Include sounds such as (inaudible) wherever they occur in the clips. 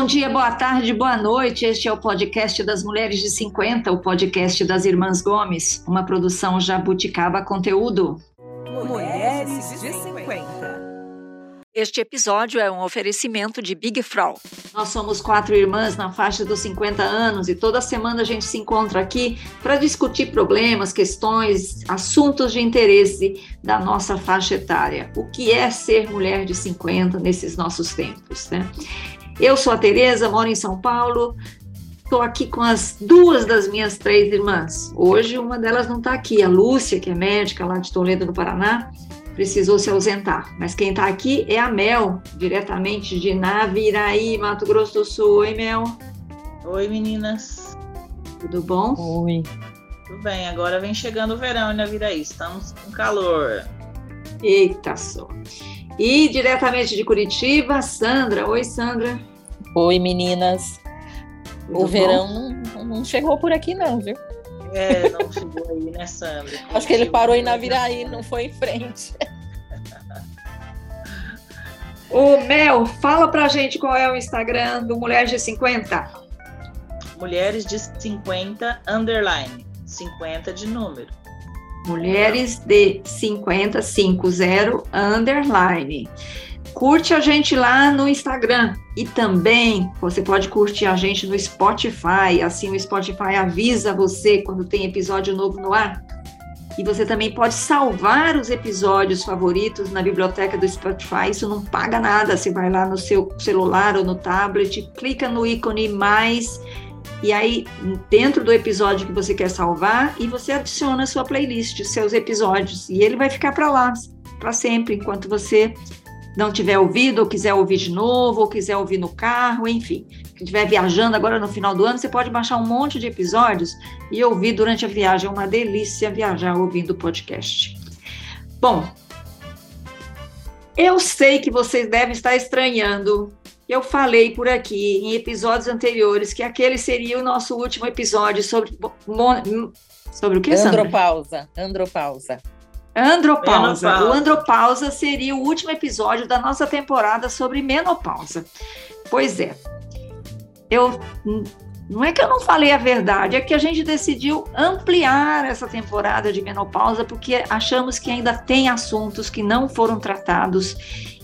bom dia, boa tarde, boa noite. Este é o podcast das Mulheres de 50, o podcast das Irmãs Gomes, uma produção Jabuticaba Conteúdo. Mulheres de 50. Este episódio é um oferecimento de Big Frau. Nós somos quatro irmãs na faixa dos 50 anos e toda semana a gente se encontra aqui para discutir problemas, questões, assuntos de interesse da nossa faixa etária. O que é ser mulher de 50 nesses nossos tempos, né? Eu sou a Tereza, moro em São Paulo. Estou aqui com as duas das minhas três irmãs. Hoje uma delas não está aqui, a Lúcia, que é médica lá de Toledo, no Paraná, precisou se ausentar. Mas quem está aqui é a Mel, diretamente de Naviraí, Mato Grosso do Sul. Oi, Mel. Oi, meninas. Tudo bom? Oi. Tudo bem, agora vem chegando o verão em Naviraí, estamos com calor. Eita só. E diretamente de Curitiba, Sandra. Oi, Sandra. Oi, meninas. Tudo o verão não, não, chegou por aqui, não, viu? É, não chegou aí, né, Sandra? (laughs) Acho que ele parou em Naviraí, não foi em frente. (laughs) Ô, Mel, fala pra gente qual é o Instagram do Mulheres de 50. Mulheres de 50, underline. 50 de número. Mulheres de 5050 underline. Curte a gente lá no Instagram e também você pode curtir a gente no Spotify. Assim o Spotify avisa você quando tem episódio novo no ar. E você também pode salvar os episódios favoritos na biblioteca do Spotify. Isso não paga nada. Você vai lá no seu celular ou no tablet, clica no ícone mais e aí, dentro do episódio que você quer salvar, e você adiciona a sua playlist, seus episódios, e ele vai ficar para lá, para sempre, enquanto você não tiver ouvido, ou quiser ouvir de novo, ou quiser ouvir no carro, enfim. Se estiver viajando agora no final do ano, você pode baixar um monte de episódios e ouvir durante a viagem. É uma delícia viajar ouvindo o podcast. Bom, eu sei que vocês devem estar estranhando eu falei por aqui em episódios anteriores que aquele seria o nosso último episódio sobre sobre o que Andropausa, andropausa. Andropausa. Menopausa. O andropausa seria o último episódio da nossa temporada sobre menopausa. Pois é. Eu não é que eu não falei a verdade, é que a gente decidiu ampliar essa temporada de menopausa porque achamos que ainda tem assuntos que não foram tratados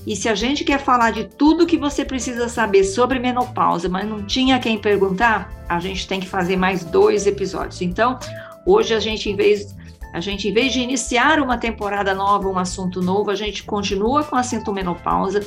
e se a gente quer falar de tudo que você precisa saber sobre menopausa, mas não tinha quem perguntar, a gente tem que fazer mais dois episódios. Então, hoje a gente, em vez, a gente, em vez de iniciar uma temporada nova, um assunto novo, a gente continua com a sintomenopausa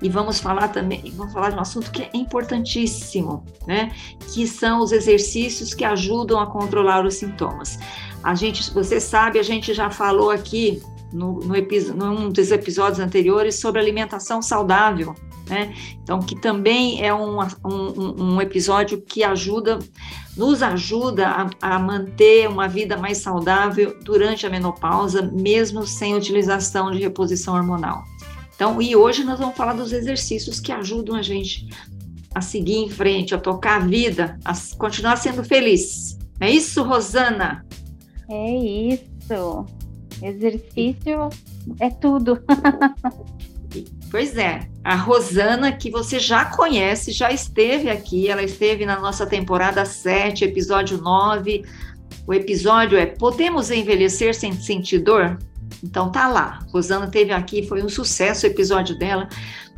e vamos falar também, vamos falar de um assunto que é importantíssimo, né? Que são os exercícios que ajudam a controlar os sintomas. A gente, você sabe, a gente já falou aqui no, no num dos episódios anteriores sobre alimentação saudável, né? Então, que também é um, um, um episódio que ajuda, nos ajuda a, a, manter uma vida mais saudável durante a menopausa, mesmo sem utilização de reposição hormonal. Então, e hoje nós vamos falar dos exercícios que ajudam a gente a seguir em frente, a tocar a vida, a continuar sendo feliz. É isso, Rosana? É isso. Exercício é tudo. (laughs) Pois é, a Rosana, que você já conhece, já esteve aqui, ela esteve na nossa temporada 7, episódio 9. O episódio é Podemos envelhecer sem sentir dor? Então tá lá. Rosana esteve aqui, foi um sucesso o episódio dela.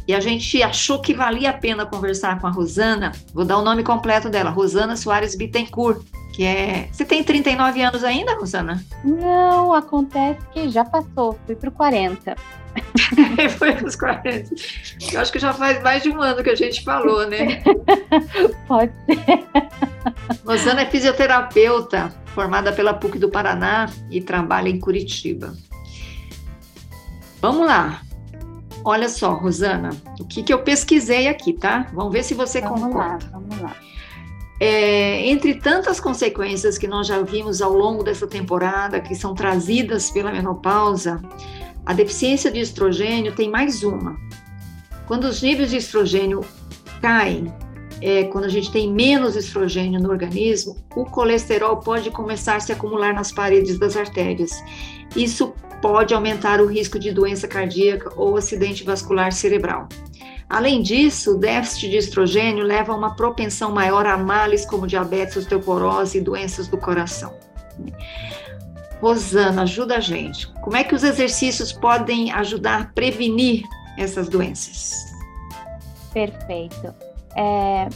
E a gente achou que valia a pena conversar com a Rosana. Vou dar o nome completo dela, Rosana Soares Bittencourt que é. Você tem 39 anos ainda, Rosana? Não, acontece que já passou, fui para 40. (laughs) Foi para os 40. Eu acho que já faz mais de um ano que a gente falou, né? (laughs) Pode ser. Rosana é fisioterapeuta, formada pela PUC do Paraná e trabalha em Curitiba. Vamos lá. Olha só, Rosana, o que, que eu pesquisei aqui, tá? Vamos ver se você vamos concorda. Lá, vamos lá. É, entre tantas consequências que nós já vimos ao longo dessa temporada, que são trazidas pela menopausa, a deficiência de estrogênio tem mais uma. Quando os níveis de estrogênio caem, é, quando a gente tem menos estrogênio no organismo, o colesterol pode começar a se acumular nas paredes das artérias. Isso pode aumentar o risco de doença cardíaca ou acidente vascular cerebral. Além disso, o déficit de estrogênio leva a uma propensão maior a males como diabetes, osteoporose e doenças do coração. Rosana, ajuda a gente. Como é que os exercícios podem ajudar a prevenir essas doenças? Perfeito. É,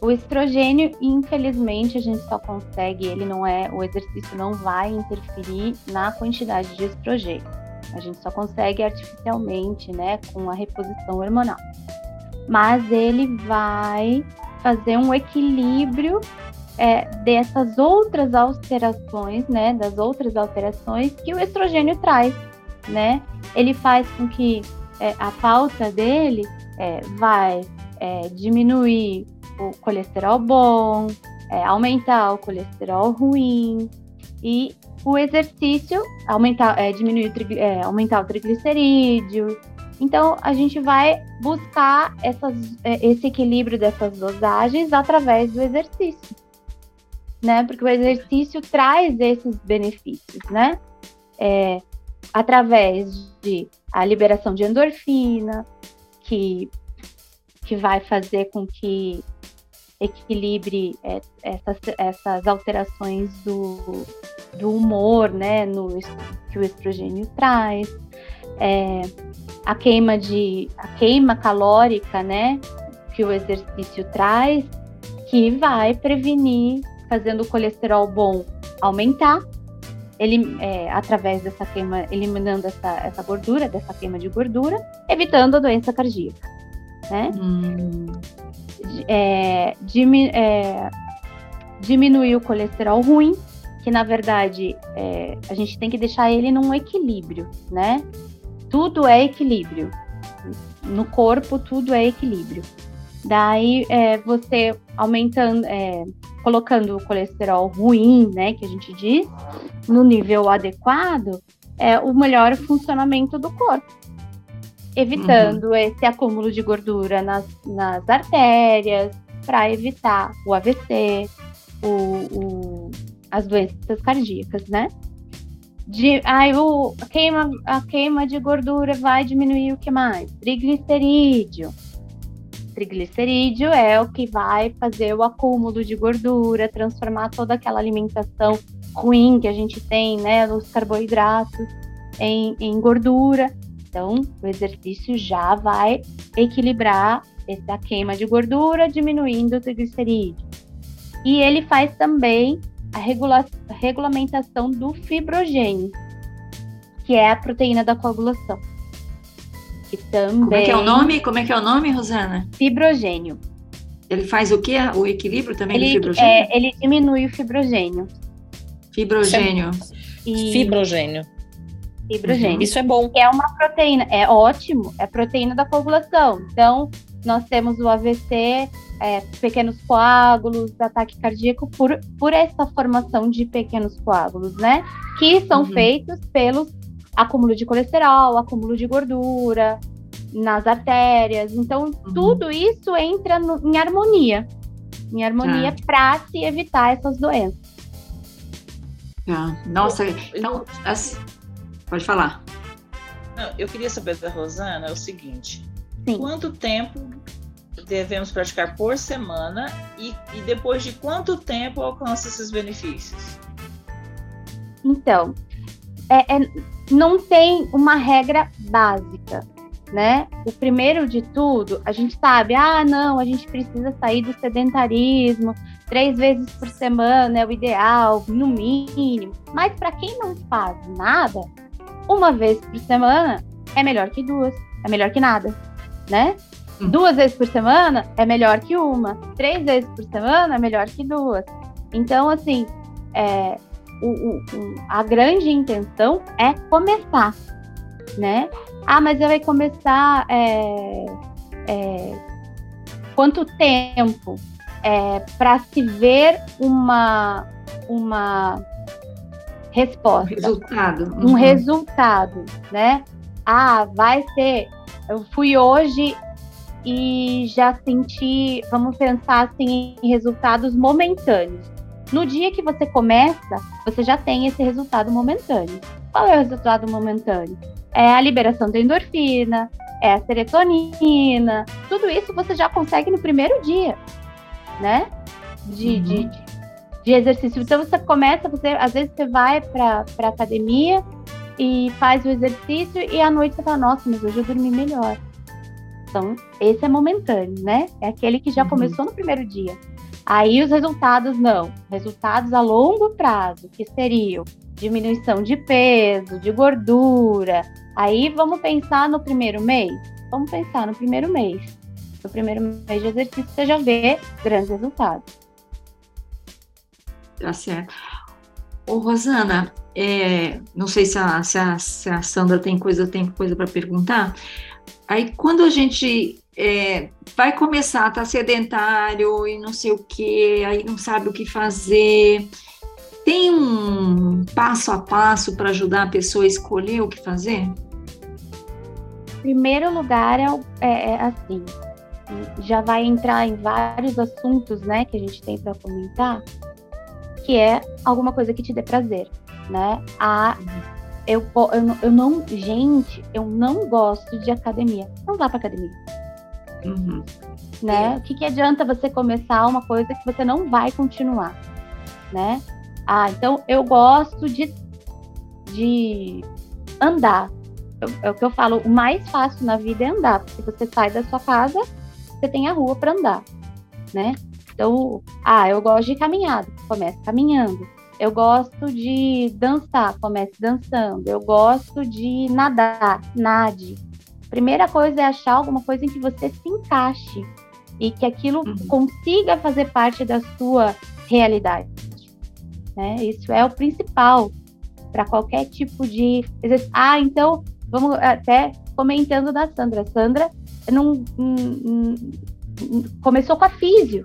o estrogênio, infelizmente, a gente só consegue, ele não é, o exercício não vai interferir na quantidade de estrogênio. A gente só consegue artificialmente, né, com a reposição hormonal. Mas ele vai fazer um equilíbrio é, dessas outras alterações, né, das outras alterações que o estrogênio traz, né? Ele faz com que é, a falta dele é, vai é, diminuir o colesterol bom, é, aumentar o colesterol ruim e o exercício aumentar, é, diminuir, é, aumentar o triglicerídeo. Então a gente vai buscar essas, é, esse equilíbrio dessas dosagens através do exercício, né? Porque o exercício traz esses benefícios, né? É, através de a liberação de endorfina, que, que vai fazer com que equilibre é, essas, essas alterações do, do humor, né, no, que o estrogênio traz, é, a queima de a queima calórica, né, que o exercício traz, que vai prevenir, fazendo o colesterol bom aumentar, ele, é, através dessa queima, eliminando essa, essa gordura, dessa queima de gordura, evitando a doença cardíaca, né? Hum é, é, diminuir o colesterol ruim, que na verdade é, a gente tem que deixar ele num equilíbrio, né? Tudo é equilíbrio. No corpo, tudo é equilíbrio. Daí é, você aumentando, é, colocando o colesterol ruim, né, que a gente diz, no nível adequado, é o melhor funcionamento do corpo evitando uhum. esse acúmulo de gordura nas, nas artérias, para evitar o AVC, o, o, as doenças cardíacas, né? De, aí o, a, queima, a queima de gordura vai diminuir o que mais? Triglicerídeo. Triglicerídeo é o que vai fazer o acúmulo de gordura, transformar toda aquela alimentação ruim que a gente tem, né? Os carboidratos em, em gordura. Então, o exercício já vai equilibrar essa queima de gordura, diminuindo o triglicerídeo. E ele faz também a, regula a regulamentação do fibrogênio, que é a proteína da coagulação. Que também... Como é que é o nome? Como é que é o nome, Rosana? Fibrogênio. Ele faz o que? O equilíbrio também ele, do fibrogênio? É, ele diminui o fibrogênio. Fibrogênio. E... Fibrogênio fibrogênio. Uhum. Isso é bom. É uma proteína, é ótimo, é proteína da coagulação. Então, nós temos o AVC, é, pequenos coágulos, ataque cardíaco, por, por essa formação de pequenos coágulos, né? Que são uhum. feitos pelo acúmulo de colesterol, acúmulo de gordura nas artérias. Então, uhum. tudo isso entra no, em harmonia. Em harmonia ah. para se evitar essas doenças. Ah, nossa, então, assim, Pode falar. Eu queria saber da Rosana o seguinte: Sim. quanto tempo devemos praticar por semana e, e depois de quanto tempo alcança esses benefícios? Então, é, é, não tem uma regra básica, né? O primeiro de tudo, a gente sabe, ah, não, a gente precisa sair do sedentarismo, três vezes por semana é o ideal, no mínimo. Mas para quem não faz nada, uma vez por semana é melhor que duas, é melhor que nada, né? Duas vezes por semana é melhor que uma, três vezes por semana é melhor que duas. Então, assim, é, o, o, a grande intenção é começar, né? Ah, mas vai começar é, é, quanto tempo é, para se ver uma uma resposta. Resultado. Um uhum. resultado, né? Ah, vai ser. Eu fui hoje e já senti, vamos pensar assim, em resultados momentâneos. No dia que você começa, você já tem esse resultado momentâneo. Qual é o resultado momentâneo? É a liberação da endorfina, é a serotonina, tudo isso você já consegue no primeiro dia, né? De, uhum. de, de, exercício. Então você começa, você às vezes você vai para a academia e faz o exercício e à noite você fala, nossa, mas hoje eu dormi melhor. Então, esse é momentâneo, né? É aquele que já uhum. começou no primeiro dia. Aí os resultados não. Resultados a longo prazo, que seriam diminuição de peso, de gordura. Aí vamos pensar no primeiro mês? Vamos pensar no primeiro mês. No primeiro mês de exercício você já vê grandes resultados. Tá certo. Ô, Rosana, é, não sei se a, se, a, se a Sandra tem coisa, tem coisa para perguntar. Aí, quando a gente é, vai começar a estar tá sedentário e não sei o que, aí não sabe o que fazer, tem um passo a passo para ajudar a pessoa a escolher o que fazer? Primeiro lugar é, é, é assim, já vai entrar em vários assuntos, né, que a gente tem para comentar, que é alguma coisa que te dê prazer, né? A eu, eu, eu não, gente, eu não gosto de academia. Não vá para academia. Uhum. Né? É. O que, que adianta você começar uma coisa que você não vai continuar, né? Ah, então eu gosto de, de andar. É o que eu falo, o mais fácil na vida é andar, porque você sai da sua casa, você tem a rua para andar, né? Então, ah, eu gosto de caminhada, comece caminhando. Eu gosto de dançar, comece dançando. Eu gosto de nadar, nade. Primeira coisa é achar alguma coisa em que você se encaixe e que aquilo uhum. consiga fazer parte da sua realidade. Né? Isso é o principal para qualquer tipo de. Ah, então, vamos até comentando da Sandra. Sandra não, não, não começou com a físio.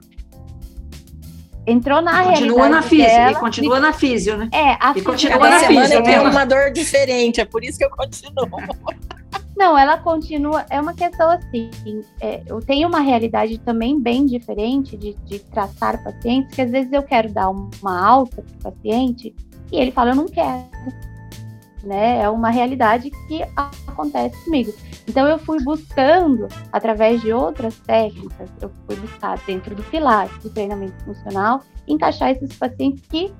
Entrou na e continua na físio, dela, e continua e, na físio, né? É, a e continua na físio. Tem uma dor diferente, é por isso que eu continuo. (laughs) Não, ela continua. É uma questão assim. É, eu tenho uma realidade também bem diferente de, de tratar pacientes, que às vezes eu quero dar uma alta para o paciente e ele fala, eu não quero. Né? É uma realidade que acontece comigo. Então eu fui buscando, através de outras técnicas, eu fui buscar dentro do Pilates, do treinamento funcional, encaixar esses pacientes que,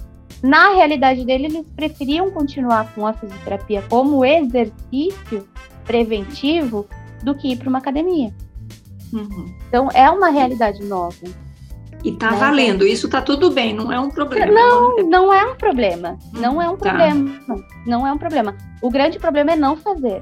na realidade dele, eles preferiam continuar com a fisioterapia como exercício preventivo do que ir para uma academia. Uhum. Então, é uma realidade nova. E tá né? valendo, isso tá tudo bem, não é um problema. Não, não é um problema. Não é um tá. problema. Não é um problema. O grande problema é não fazer.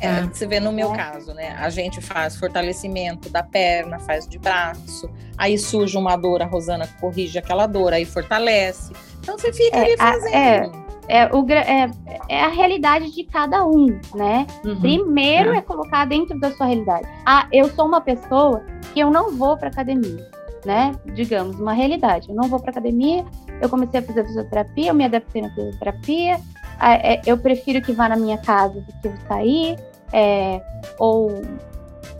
É, você vê no meu é. caso, né? A gente faz fortalecimento da perna, faz de braço, aí surge uma dor, a Rosana corrige aquela dor, aí fortalece. Então você fica é, ali fazendo. É, é, o, é, é, a realidade de cada um, né? Uhum, Primeiro é. é colocar dentro da sua realidade. Ah, eu sou uma pessoa que eu não vou para academia, né? Digamos, uma realidade. Eu não vou para academia, eu comecei a fazer fisioterapia, eu me adaptei na fisioterapia, é, eu prefiro que vá na minha casa do que eu sair, é, ou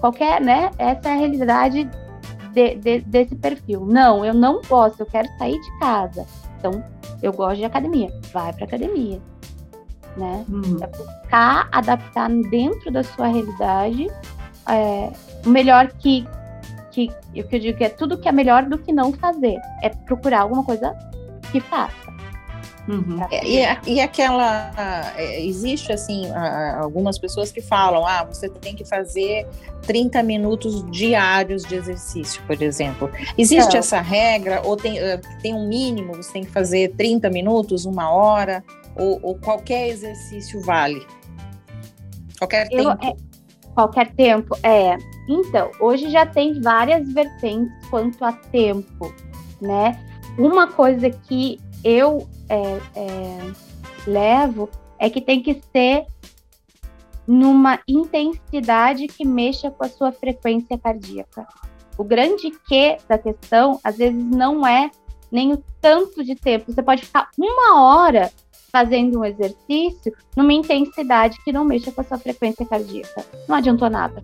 qualquer, né? Essa é a realidade de, de, desse perfil. Não, eu não gosto, eu quero sair de casa. Então, eu gosto de academia. Vai para academia. Né? Uhum. É buscar adaptar dentro da sua realidade é, o melhor que, que, que eu digo que é tudo que é melhor do que não fazer. É procurar alguma coisa que faça. Uhum. É, e, e aquela. É, existe, assim, algumas pessoas que falam: ah, você tem que fazer 30 minutos diários de exercício, por exemplo. Existe é. essa regra? Ou tem, eh, tem um mínimo? Você tem que fazer 30 minutos, uma hora? Ou, ou qualquer exercício vale? Qualquer Eu, tempo? É, qualquer tempo, é. Então, hoje já tem várias vertentes quanto a tempo, né? Uma coisa que eu é, é, levo é que tem que ser numa intensidade que mexa com a sua frequência cardíaca. O grande que da questão, às vezes, não é nem o tanto de tempo. Você pode ficar uma hora fazendo um exercício numa intensidade que não mexa com a sua frequência cardíaca. Não adiantou nada.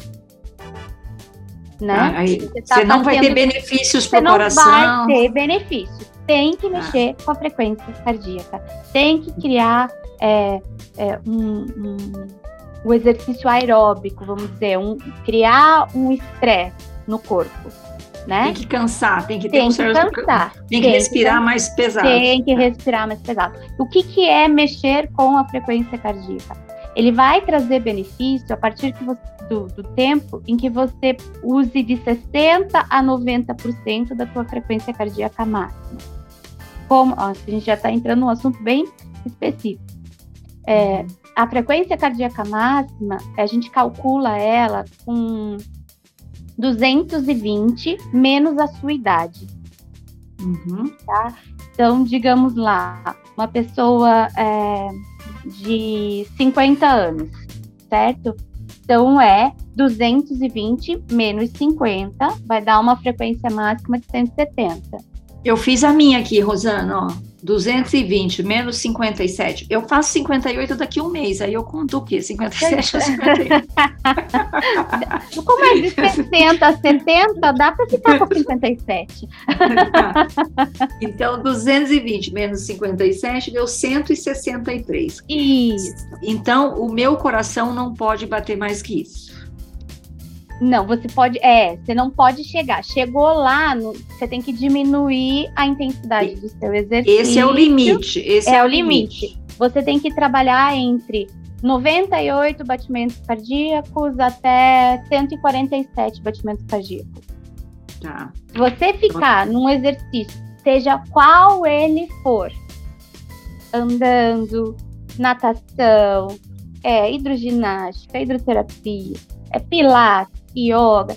Né? Ah, aí, você, tá você não vai ter benefícios para o coração. Não vai ter benefícios tem que mexer com a frequência cardíaca, tem que criar é, é, um, um, o exercício aeróbico, vamos dizer, um, criar um estresse no corpo. Né? Tem que cansar, tem que ter tem um que certo. cansar, Tem que respirar mais pesado. Tem que respirar mais pesado. O que, que é mexer com a frequência cardíaca? Ele vai trazer benefício a partir você, do, do, tempo em que você use de 60% a 90% da sua frequência cardíaca máxima. Como, ó, a gente já está entrando num assunto bem específico. É, a frequência cardíaca máxima, a gente calcula ela com 220 menos a sua idade. Uhum. Tá? Então, digamos lá, uma pessoa é, de 50 anos, certo? Então é 220 menos 50, vai dar uma frequência máxima de 170. Eu fiz a minha aqui, Rosana, ó. 220 menos 57. Eu faço 58 daqui a um mês, aí eu conto o quê? 57 ou 58? (laughs) Como é de 60 a 70, dá para ficar com 57. (laughs) então, 220 menos 57 deu 163. Isso. Então, o meu coração não pode bater mais que isso. Não, você pode. É, você não pode chegar. Chegou lá, no, você tem que diminuir a intensidade do seu exercício. Esse é o limite. Esse é, é o limite. limite. Você tem que trabalhar entre 98 batimentos cardíacos até 147 batimentos cardíacos. Tá. Se você ficar num exercício, seja qual ele for, andando, natação, é, hidroginástica, hidroterapia, é pilates, yoga,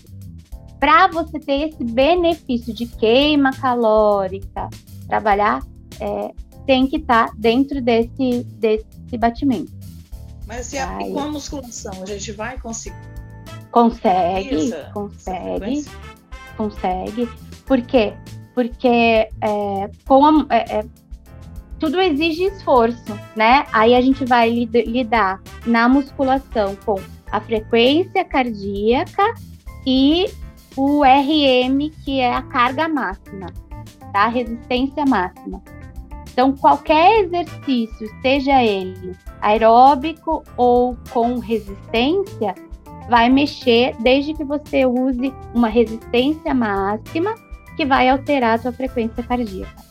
para você ter esse benefício de queima calórica, trabalhar, é, tem que estar tá dentro desse, desse batimento. Mas e, a, e com a musculação, a gente vai conseguir? Consegue, Isso, consegue, consegue. Por quê? Porque é, com a, é, é, tudo exige esforço, né? Aí a gente vai lidar na musculação com a frequência cardíaca e o RM, que é a carga máxima, tá? A resistência máxima. Então, qualquer exercício, seja ele aeróbico ou com resistência, vai mexer desde que você use uma resistência máxima que vai alterar a sua frequência cardíaca.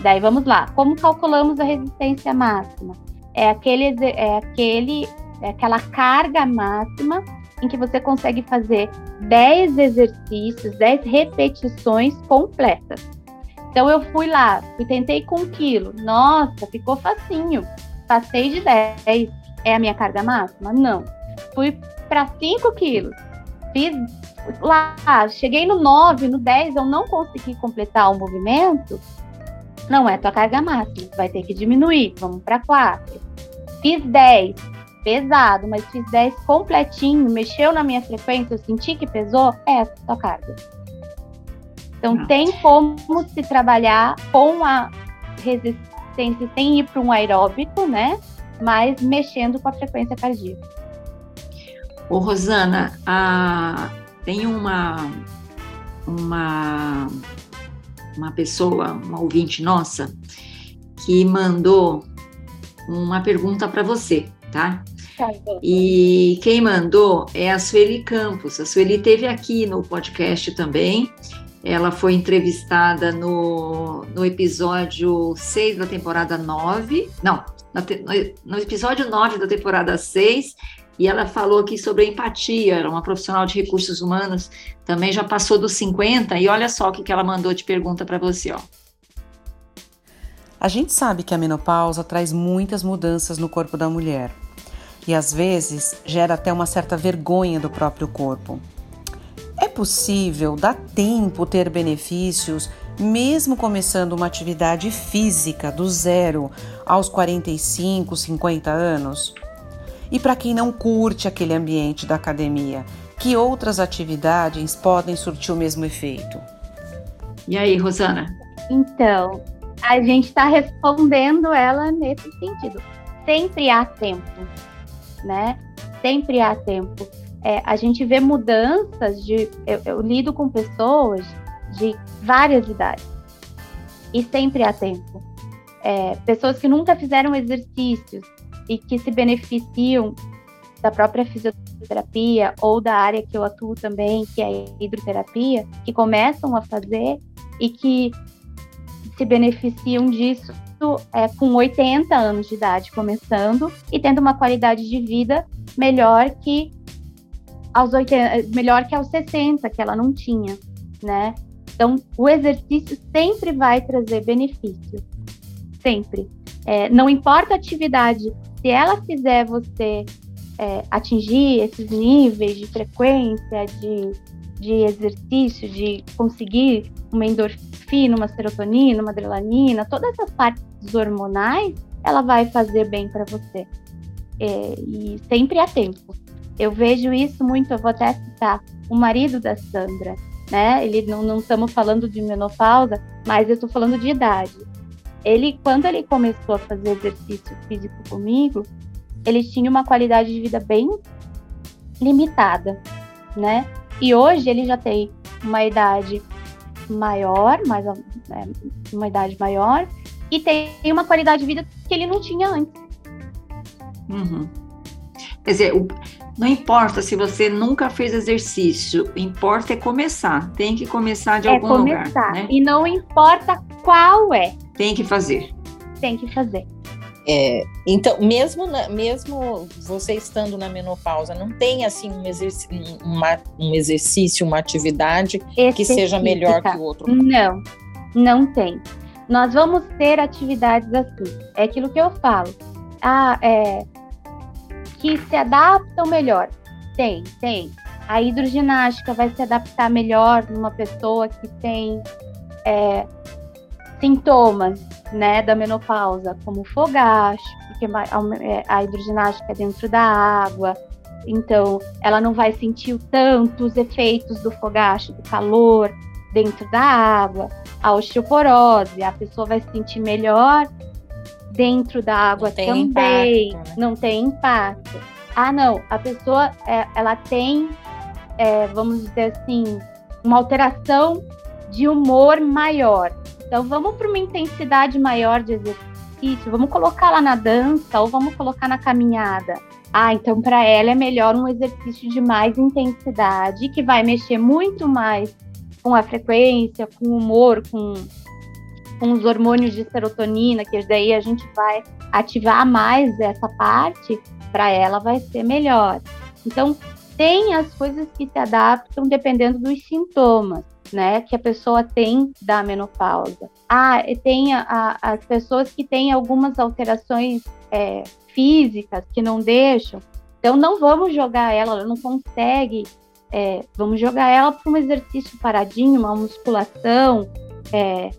Daí vamos lá. Como calculamos a resistência máxima? É aquele, é aquele, é aquela carga máxima em que você consegue fazer 10 exercícios, 10 repetições completas. Então eu fui lá, fui, tentei com um quilo. Nossa, ficou facinho. Passei de 10. É a minha carga máxima? Não. Fui para 5 quilos. Fiz lá, cheguei no 9, no 10, eu não consegui completar o movimento. Não é tua carga máxima, vai ter que diminuir. Vamos para 4. Fiz 10, pesado, mas fiz 10 completinho, mexeu na minha frequência, eu senti que pesou, é essa a tua carga. Então Não. tem como se trabalhar com a resistência sem ir para um aeróbico, né? Mas mexendo com a frequência cardíaca. Ô, Rosana, a... tem uma, uma, uma pessoa, uma ouvinte nossa, que mandou uma pergunta para você, tá? tá e quem mandou é a Sueli Campos. A Sueli teve aqui no podcast também. Ela foi entrevistada no, no episódio 6 da temporada 9. Não, no, no episódio 9 da temporada 6. E ela falou aqui sobre empatia, era uma profissional de recursos humanos, também já passou dos 50, e olha só o que, que ela mandou de pergunta para você, ó. A gente sabe que a menopausa traz muitas mudanças no corpo da mulher e às vezes gera até uma certa vergonha do próprio corpo. É possível, dá tempo ter benefícios mesmo começando uma atividade física do zero aos 45, 50 anos? E para quem não curte aquele ambiente da academia, que outras atividades podem surtir o mesmo efeito? E aí, Rosana? Então, a gente está respondendo ela nesse sentido. Sempre há tempo, né? Sempre há tempo. É, a gente vê mudanças de. Eu, eu lido com pessoas de várias idades e sempre há tempo. É, pessoas que nunca fizeram exercícios e que se beneficiam da própria fisioterapia ou da área que eu atuo também, que é a hidroterapia, que começam a fazer e que se beneficiam disso é, com 80 anos de idade começando e tendo uma qualidade de vida melhor que aos 80, melhor que aos 60 que ela não tinha, né? Então, o exercício sempre vai trazer benefício, sempre. É, não importa a atividade, se ela fizer você é, atingir esses níveis de frequência, de, de exercício, de conseguir uma endorfina, uma serotonina, uma adrenalina, todas essas partes hormonais, ela vai fazer bem para você. É, e sempre há tempo. Eu vejo isso muito, eu vou até citar o marido da Sandra, né? Ele não estamos falando de menopausa, mas eu estou falando de idade. Ele, quando ele começou a fazer exercício físico comigo, ele tinha uma qualidade de vida bem limitada, né? E hoje ele já tem uma idade maior, mais é, uma idade maior, e tem uma qualidade de vida que ele não tinha antes. Uhum. Quer dizer, o, não importa se você nunca fez exercício, importa é começar. Tem que começar de é algum começar. lugar. Né? E não importa qual é. Tem que fazer. Tem que fazer. É, então, mesmo, na, mesmo você estando na menopausa, não tem assim um, exerc uma, um exercício, uma atividade que seja melhor que o outro? Não, não tem. Nós vamos ter atividades assim. É aquilo que eu falo. Ah, é, que se adaptam melhor. Tem, tem. A hidroginástica vai se adaptar melhor numa pessoa que tem é, sintomas né, da menopausa, como fogacho, porque é, a hidroginástica é dentro da água, então ela não vai sentir tanto os efeitos do fogacho, do calor dentro da água. A osteoporose, a pessoa vai se sentir melhor dentro da água também, impacto, né? não tem impacto. Ah, não, a pessoa é, ela tem, é, vamos dizer assim, uma alteração de humor maior. Então, vamos para uma intensidade maior de exercício, vamos colocar lá na dança ou vamos colocar na caminhada. Ah, então para ela é melhor um exercício de mais intensidade, que vai mexer muito mais com a frequência, com o humor, com, com os hormônios de serotonina, que daí a gente vai ativar mais essa parte, para ela vai ser melhor. Então, tem as coisas que se adaptam dependendo dos sintomas né, que a pessoa tem da menopausa. Ah, tem a, a, as pessoas que têm algumas alterações é, físicas que não deixam. Então, não vamos jogar ela, ela não consegue. É, vamos jogar ela para um exercício paradinho, uma musculação. É,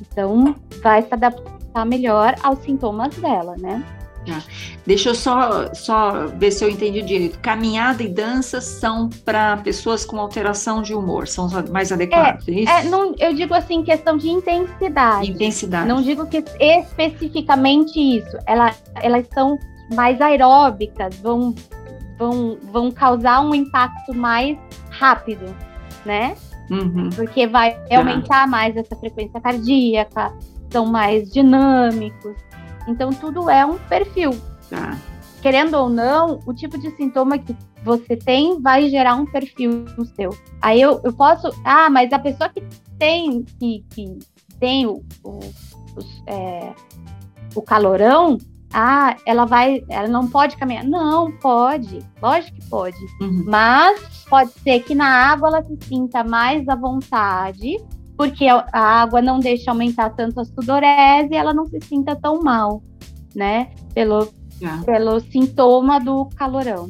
então, vai se adaptar melhor aos sintomas dela, né? Tá. Deixa eu só, só ver se eu entendi direito. Caminhada e dança são para pessoas com alteração de humor, são mais adequados, é, é isso? É, não, eu digo assim, questão de intensidade. Intensidade. Não digo que especificamente isso. Ela, elas são mais aeróbicas, vão, vão, vão causar um impacto mais rápido, né? Uhum. Porque vai tá. aumentar mais essa frequência cardíaca, são mais dinâmicos. Então, tudo é um perfil. Tá. Querendo ou não, o tipo de sintoma que você tem vai gerar um perfil no seu. Aí eu, eu posso. Ah, mas a pessoa que tem, que, que tem o, o, é, o calorão, ah, ela vai, ela não pode caminhar. Não, pode, lógico que pode. Uhum. Mas pode ser que na água ela se sinta mais à vontade porque a água não deixa aumentar tanto a sudorese e ela não se sinta tão mal, né? Pelo, é. pelo sintoma do calorão.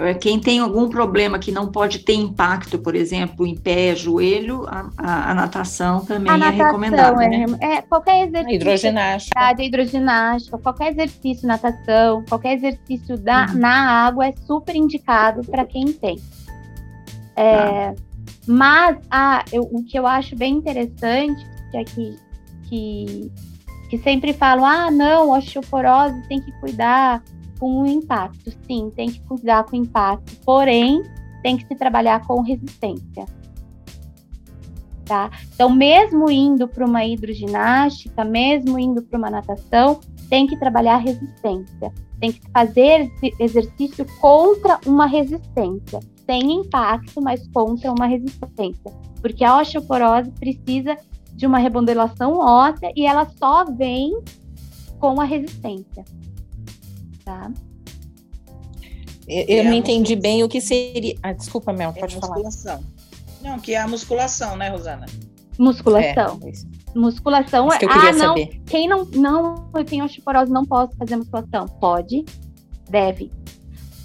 É, quem tem algum problema que não pode ter impacto, por exemplo, em pé, joelho, a, a, a natação também a é natação recomendada. É, né? é, qualquer exercício. Hidroginástica. hidroginástica, qualquer exercício, natação, qualquer exercício da, uhum. na água é super indicado para quem tem. É, tá. Mas ah, eu, o que eu acho bem interessante é que, que, que sempre falam: ah, não, osteoporose tem que cuidar com o impacto. Sim, tem que cuidar com o impacto, porém, tem que se trabalhar com resistência. Tá? Então, mesmo indo para uma hidroginástica, mesmo indo para uma natação, tem que trabalhar resistência, tem que fazer exercício contra uma resistência, sem impacto, mas contra uma resistência, porque a osteoporose precisa de uma remodelação óssea e ela só vem com a resistência. Tá? Eu, eu não entendi bem o que seria. Ah, desculpa, Mel, pode é falar. Musculação. Não, que é a musculação, né, Rosana? Musculação. É, musculação é. Que eu queria ah, não. Saber. Quem não, não, eu tenho osteoporose, não posso fazer musculação. Pode, deve.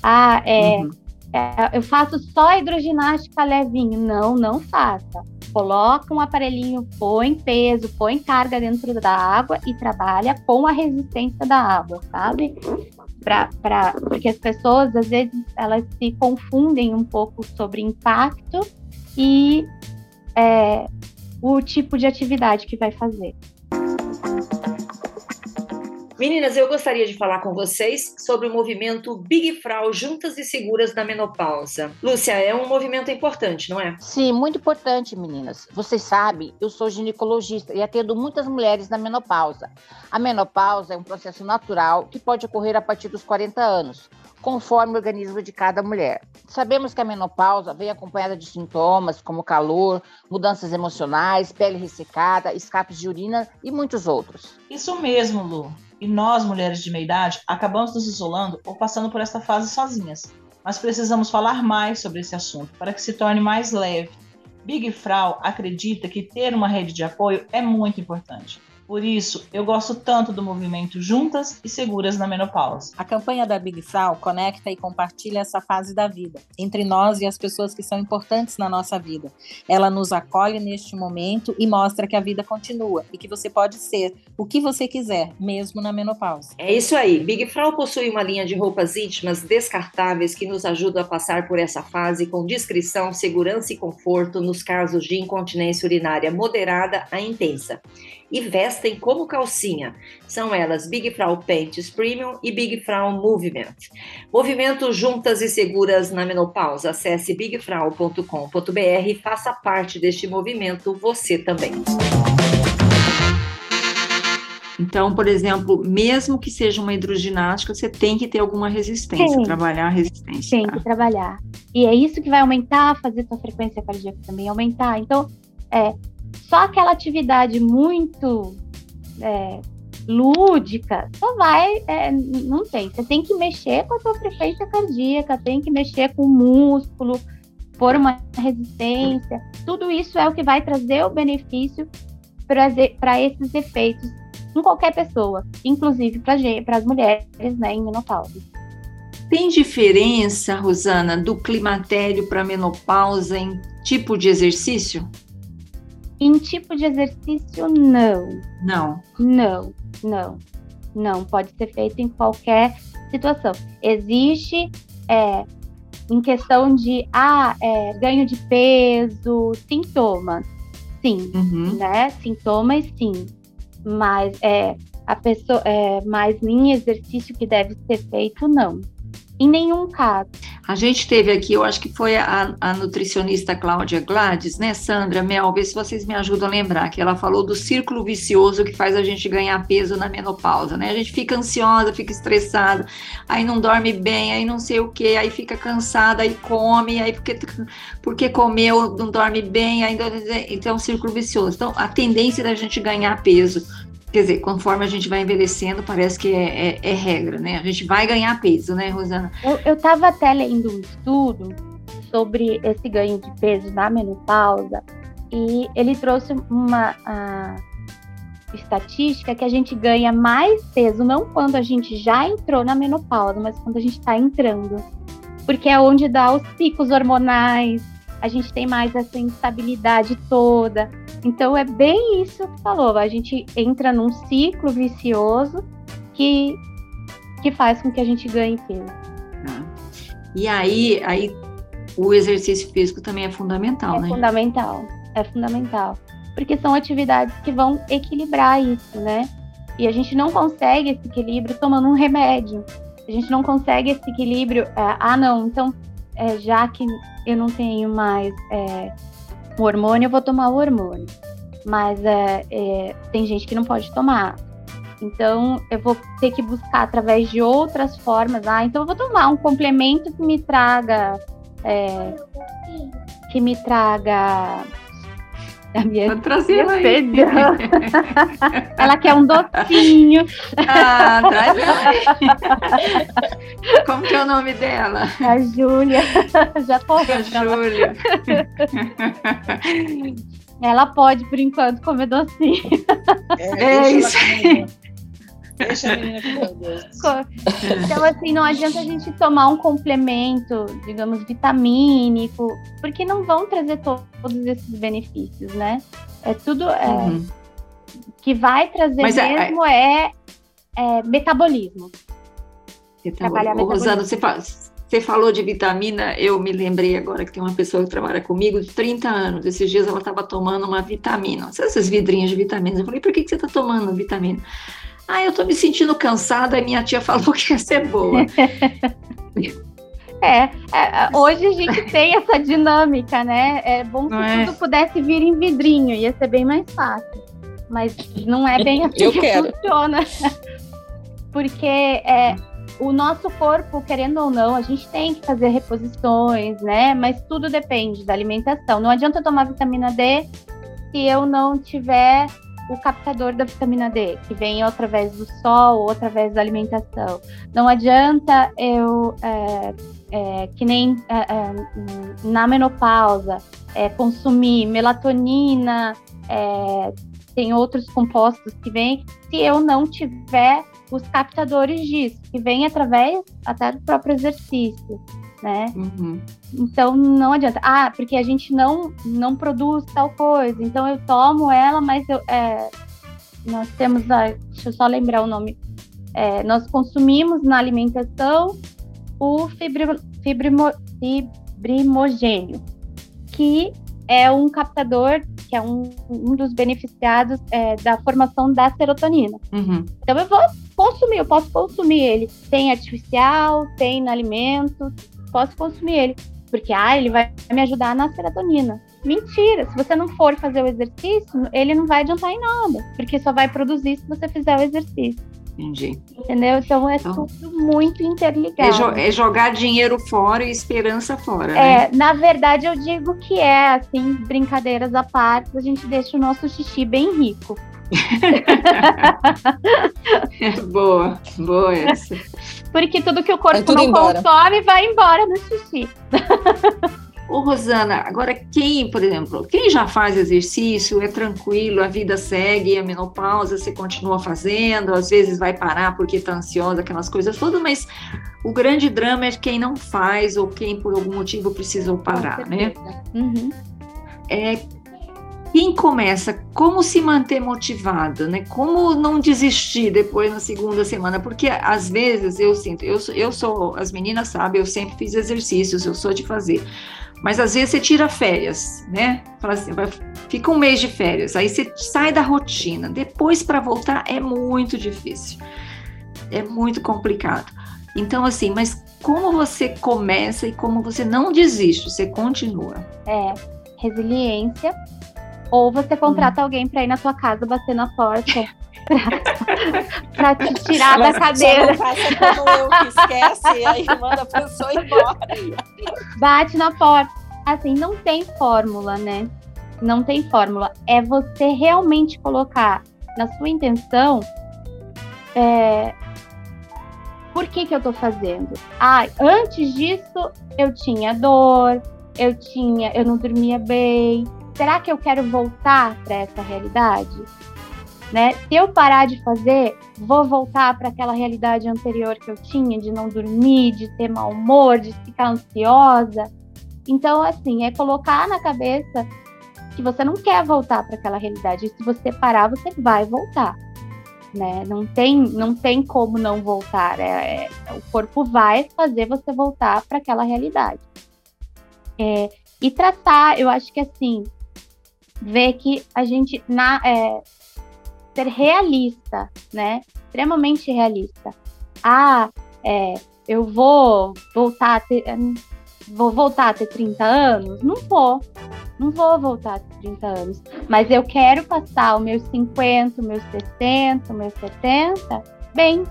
Ah, é, uhum. é, eu faço só hidroginástica levinho. Não, não faça. Coloca um aparelhinho, põe peso, põe carga dentro da água e trabalha com a resistência da água, sabe? Pra, pra, porque as pessoas, às vezes, elas se confundem um pouco sobre impacto e é, o tipo de atividade que vai fazer. Meninas, eu gostaria de falar com vocês sobre o movimento Big Frau Juntas e Seguras na Menopausa. Lúcia, é um movimento importante, não é? Sim, muito importante, meninas. Vocês sabem, eu sou ginecologista e atendo muitas mulheres na menopausa. A menopausa é um processo natural que pode ocorrer a partir dos 40 anos conforme o organismo de cada mulher. Sabemos que a menopausa vem acompanhada de sintomas como calor, mudanças emocionais, pele ressecada, escapes de urina e muitos outros. Isso mesmo, Lu. E nós, mulheres de meia idade, acabamos nos isolando ou passando por esta fase sozinhas. Mas precisamos falar mais sobre esse assunto para que se torne mais leve. Big Frau acredita que ter uma rede de apoio é muito importante. Por isso, eu gosto tanto do movimento Juntas e Seguras na Menopausa. A campanha da Big Frau conecta e compartilha essa fase da vida, entre nós e as pessoas que são importantes na nossa vida. Ela nos acolhe neste momento e mostra que a vida continua e que você pode ser o que você quiser, mesmo na menopausa. É isso aí. Big Frau possui uma linha de roupas íntimas descartáveis que nos ajudam a passar por essa fase com discrição, segurança e conforto nos casos de incontinência urinária moderada a intensa e vestem como calcinha. São elas Big Frau Pants Premium e Big Frau Movement. Movimento juntas e seguras na menopausa. Acesse bigfrau.com.br e faça parte deste movimento você também. Então, por exemplo, mesmo que seja uma hidroginástica, você tem que ter alguma resistência, Sim. trabalhar a resistência. Tem tá? que trabalhar. E é isso que vai aumentar, fazer sua frequência cardíaca também aumentar. Então, é, só aquela atividade muito é, lúdica, só vai, é, não tem. Você tem que mexer com a sua frequência cardíaca, tem que mexer com o músculo, pôr uma resistência. Tudo isso é o que vai trazer o benefício para esses efeitos em qualquer pessoa, inclusive para as mulheres né, em menopausa. Tem diferença, Rosana, do climatério para menopausa em tipo de exercício? Em tipo de exercício, não. Não. Não, não. Não, pode ser feito em qualquer situação. Existe é, em questão de ah, é, ganho de peso, sintomas. Sim, uhum. né? Sintomas, sim. Mas é, a pessoa, é, mas em exercício que deve ser feito, não. Em nenhum caso. A gente teve aqui, eu acho que foi a, a nutricionista Cláudia Gladys, né, Sandra Mel, vê se vocês me ajudam a lembrar, que ela falou do círculo vicioso que faz a gente ganhar peso na menopausa, né? A gente fica ansiosa, fica estressada, aí não dorme bem, aí não sei o que, aí fica cansada, aí come, aí porque, porque comeu, não dorme bem, ainda então é um círculo vicioso. Então, a tendência da gente ganhar peso Quer dizer, conforme a gente vai envelhecendo, parece que é, é, é regra, né? A gente vai ganhar peso, né, Rosana? Eu estava até lendo um estudo sobre esse ganho de peso na menopausa e ele trouxe uma estatística que a gente ganha mais peso não quando a gente já entrou na menopausa, mas quando a gente está entrando. Porque é onde dá os picos hormonais, a gente tem mais essa instabilidade toda. Então é bem isso que falou, a gente entra num ciclo vicioso que, que faz com que a gente ganhe peso. Ah. E aí, aí o exercício físico também é fundamental, é né? É fundamental, é fundamental. Porque são atividades que vão equilibrar isso, né? E a gente não consegue esse equilíbrio tomando um remédio. A gente não consegue esse equilíbrio. É, ah, não, então, é, já que eu não tenho mais é, o hormônio, eu vou tomar o hormônio. Mas é, é, tem gente que não pode tomar. Então, eu vou ter que buscar através de outras formas. Ah, então eu vou tomar um complemento que me traga. É, que me traga. A minha, Vou trazer ela aí. (laughs) ela quer um docinho. Ah, traz Como que é o nome dela? A Júlia. Já tô A Júlia. Ela pode, por enquanto, comer docinho. É, é isso. Deixa a menina (laughs) Então, assim, não adianta a gente tomar um complemento, digamos, vitamínico, porque não vão trazer todos esses benefícios, né? É tudo. É, uhum. que vai trazer Mas é, mesmo é, é, metabolismo. Trabalhar Ô, metabolismo. Rosana, você, faz, você falou de vitamina, eu me lembrei agora que tem uma pessoa que trabalha comigo de 30 anos. Esses dias ela estava tomando uma vitamina, essas vidrinhas de vitaminas. Eu falei, por que, que você está tomando vitamina? Ah, eu tô me sentindo cansada, e minha tia falou que ia ser boa. É, é, hoje a gente tem essa dinâmica, né? É bom se é? tudo pudesse vir em vidrinho, ia ser bem mais fácil. Mas não é bem assim eu que quero. funciona. Porque é, o nosso corpo, querendo ou não, a gente tem que fazer reposições, né? Mas tudo depende da alimentação. Não adianta tomar vitamina D se eu não tiver o captador da vitamina D, que vem através do sol ou através da alimentação. Não adianta eu, é, é, que nem é, é na menopausa, é, consumir melatonina, é, tem outros compostos que vêm, se eu não tiver os captadores disso, que vem através até do próprio exercício né? Uhum. Então não adianta. Ah, porque a gente não não produz tal coisa. Então eu tomo ela, mas eu, é, nós temos a, deixa eu só lembrar o nome. É, nós consumimos na alimentação o fibrimo, fibrimo, fibrimogênio, que é um captador, que é um, um dos beneficiados é, da formação da serotonina. Uhum. Então eu vou consumir, eu posso consumir ele. Tem artificial, tem no alimento, posso consumir ele, porque ah, ele vai me ajudar na serotonina. Mentira, se você não for fazer o exercício, ele não vai adiantar em nada, porque só vai produzir se você fizer o exercício. Entendi. Entendeu? Então é então, tudo muito interligado. É, jo é, jogar dinheiro fora e esperança fora. É, né? na verdade eu digo que é assim, brincadeiras à parte, a gente deixa o nosso xixi bem rico. (laughs) boa, boa essa. Porque tudo que o corpo não embora. consome vai embora no xixi. (laughs) Ô, Rosana, agora quem, por exemplo, quem já faz exercício, é tranquilo, a vida segue, a menopausa você continua fazendo, às vezes vai parar porque está ansiosa, aquelas coisas todas, mas o grande drama é quem não faz ou quem por algum motivo precisou parar, né? Uhum. É, quem começa, como se manter motivada, né? Como não desistir depois na segunda semana? Porque às vezes eu sinto, eu, eu sou, as meninas sabem, eu sempre fiz exercícios, eu sou de fazer. Mas às vezes você tira férias, né? Assim, fica um mês de férias, aí você sai da rotina. Depois para voltar é muito difícil, é muito complicado. Então assim, mas como você começa e como você não desiste, você continua? É resiliência ou você contrata hum. alguém para ir na sua casa bater na porta. Pra, (laughs) te tirar Mas da cadeira. Só não faça como eu, que esquece aí manda a pessoa embora. Bate na porta. Assim, não tem fórmula, né? Não tem fórmula. É você realmente colocar na sua intenção é, por que, que eu tô fazendo? Ah, antes disso eu tinha dor, eu tinha, eu não dormia bem, será que eu quero voltar para essa realidade? Né? Se eu parar de fazer, vou voltar para aquela realidade anterior que eu tinha, de não dormir, de ter mau humor, de ficar ansiosa. Então, assim, é colocar na cabeça que você não quer voltar para aquela realidade. E se você parar, você vai voltar. Né? Não tem, não tem como não voltar. É, é, o corpo vai fazer você voltar para aquela realidade. É, e traçar, eu acho que assim, ver que a gente na é, ser realista, né? Extremamente realista. Ah, é, eu vou voltar a ter. vou voltar a ter 30 anos? Não vou. Não vou voltar a ter 30 anos. Mas eu quero passar os meus 50, os meus 60, os meus 70 bem,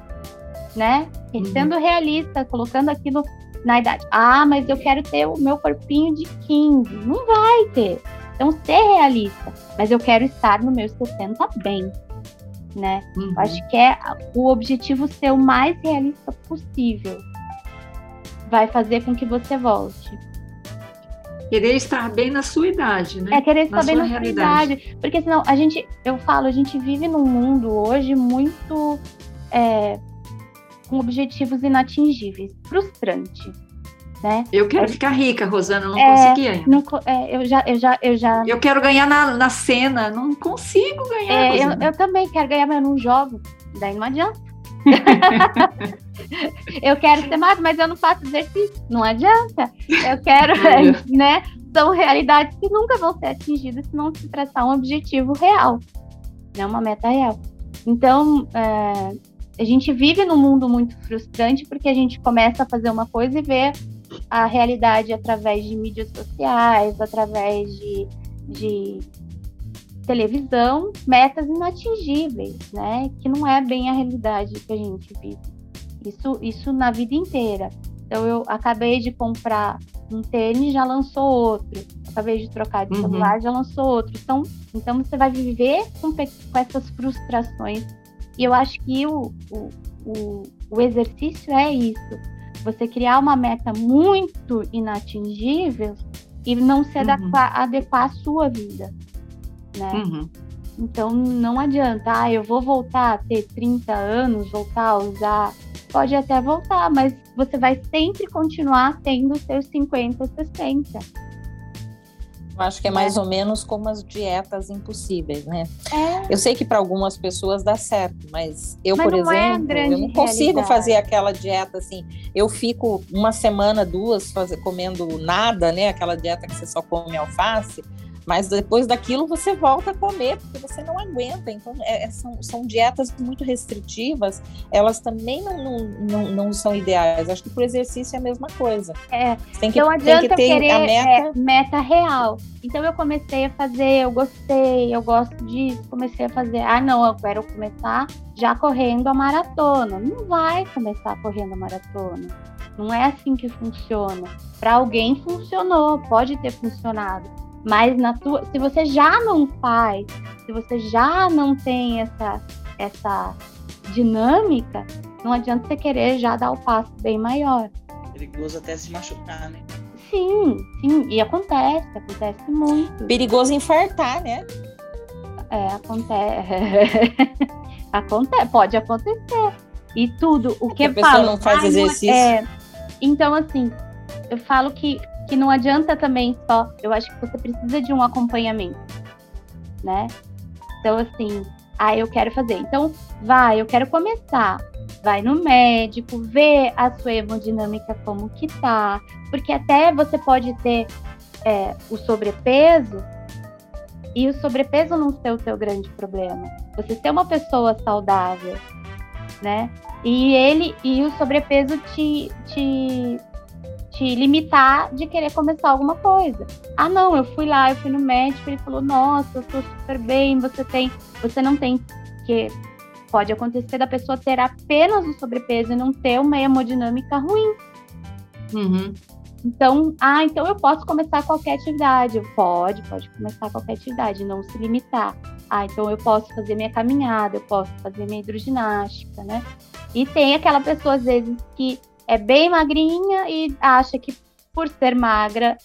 né? E sendo realista, colocando aquilo na idade. Ah, mas eu quero ter o meu corpinho de 15. Não vai ter. Então, ser realista. Mas eu quero estar no meu 60 bem. Né? Uhum. Eu acho que é o objetivo ser o mais realista possível. Vai fazer com que você volte. Querer estar bem na sua idade, né? É querer estar Na bem sua na sua realidade. idade. Porque senão, a gente, eu falo, a gente vive num mundo hoje muito é, com objetivos inatingíveis, frustrante, né? Eu quero ficar rica, Rosana, não É, consegui ainda. Não é, eu já, eu já, eu já Eu quero ganhar na, na cena, não consigo ganhar. É, eu, eu também quero ganhar, mas eu não jogo. Daí não adianta. (laughs) eu quero ser magra, mas eu não faço exercício. Não adianta. Eu quero, É. (laughs) né? São realidades que nunca vão ser atingidas se não se traçar um objetivo real, né? Uma meta real. Então, é, a gente vive num mundo muito frustrante porque a gente começa a fazer uma coisa e vê a realidade através de mídias sociais, através de, de televisão, metas inatingíveis, né? Que não é bem a realidade que a gente vive. Isso, isso na vida inteira. Então eu acabei de comprar um tênis, já lançou outro. Acabei de trocar de Uhum. celular, já lançou outro. Então, então você vai viver com, com essas frustrações. E eu acho que o, o, o, o exercício é isso. Você criar uma meta muito inatingível e não se Uhum. adequar, adequar à sua vida. Né? Uhum. Então não adianta, ah, eu vou voltar a ter 30 anos, voltar a usar. Pode até voltar, mas você vai sempre continuar tendo seus 50, 60. Eu acho que é mais ou menos como as dietas impossíveis, né? É, Eu sei que para algumas pessoas dá certo, mas eu, Mas por é exemplo, grande eu não consigo realidade. fazer aquela dieta assim. Eu fico uma semana, duas fazer, comendo nada, né? Aquela dieta que você só come alface. Mas depois daquilo você volta a comer, porque você não aguenta. Então, é- é- são, são dietas muito restritivas, elas também não, não, não, não são ideais. Acho que para o exercício é a mesma coisa. é. Que, tem adianta querer a meta. é, meta real. Então eu comecei a fazer, eu gostei, eu gosto disso, comecei a fazer. Ah, não, eu quero começar já correndo a maratona. Não vai começar correndo a maratona. Não é assim que funciona. Para alguém funcionou, pode ter funcionado. Mas na tua, se você já não faz, se você já não tem essa essa dinâmica, não adianta você querer já dar o passo bem maior. Perigoso até se machucar, né? Sim, sim, e acontece, acontece muito. Perigoso infartar, né? É, acontece. (laughs) acontece, pode acontecer. E tudo, o que a pessoa falo. não faz "Ai, exercício." é, então, assim, eu falo que, que não adianta também só. Eu acho que você precisa de um acompanhamento, né? Então, assim, ah, eu quero fazer. Então, vai, eu quero começar. Vai no médico, vê a sua hemodinâmica como que tá. Porque até você pode ter é, o sobrepeso e o sobrepeso não ser o seu grande problema. Você ser uma pessoa saudável, né? E ele e o sobrepeso te, te, te limitar de querer começar alguma coisa. Ah, não, eu fui lá, eu fui no médico, ele falou, nossa, eu tô super bem, você tem, você não tem que pode acontecer da pessoa ter apenas o sobrepeso e não ter uma hemodinâmica ruim. Uhum. Então, ah, então eu posso começar qualquer atividade. Pode, pode começar qualquer atividade, não se limitar. Ah, então eu posso fazer minha caminhada, eu posso fazer minha hidroginástica, né? E tem aquela pessoa, às vezes, que é bem magrinha e acha que por ser magra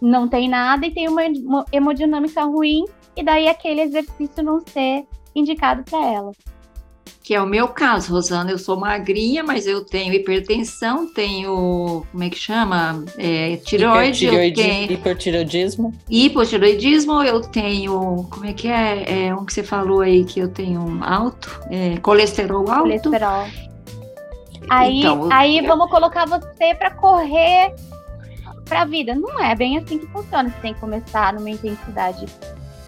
não tem nada e tem uma hemodinâmica ruim, e daí aquele exercício não ser indicado para ela. Que é o meu caso, Rosana. Eu sou magrinha, mas eu tenho hipertensão, tenho, como é que chama? É, tireoide, eu Hipertireoidi- tenho hipotireoidismo, eu tenho, como é que é? É um que você falou aí que eu tenho alto, é, colesterol alto. colesterol. Aí, Então, eu- aí vamos colocar você para correr para a vida. Não é bem assim que funciona. Você tem que começar numa intensidade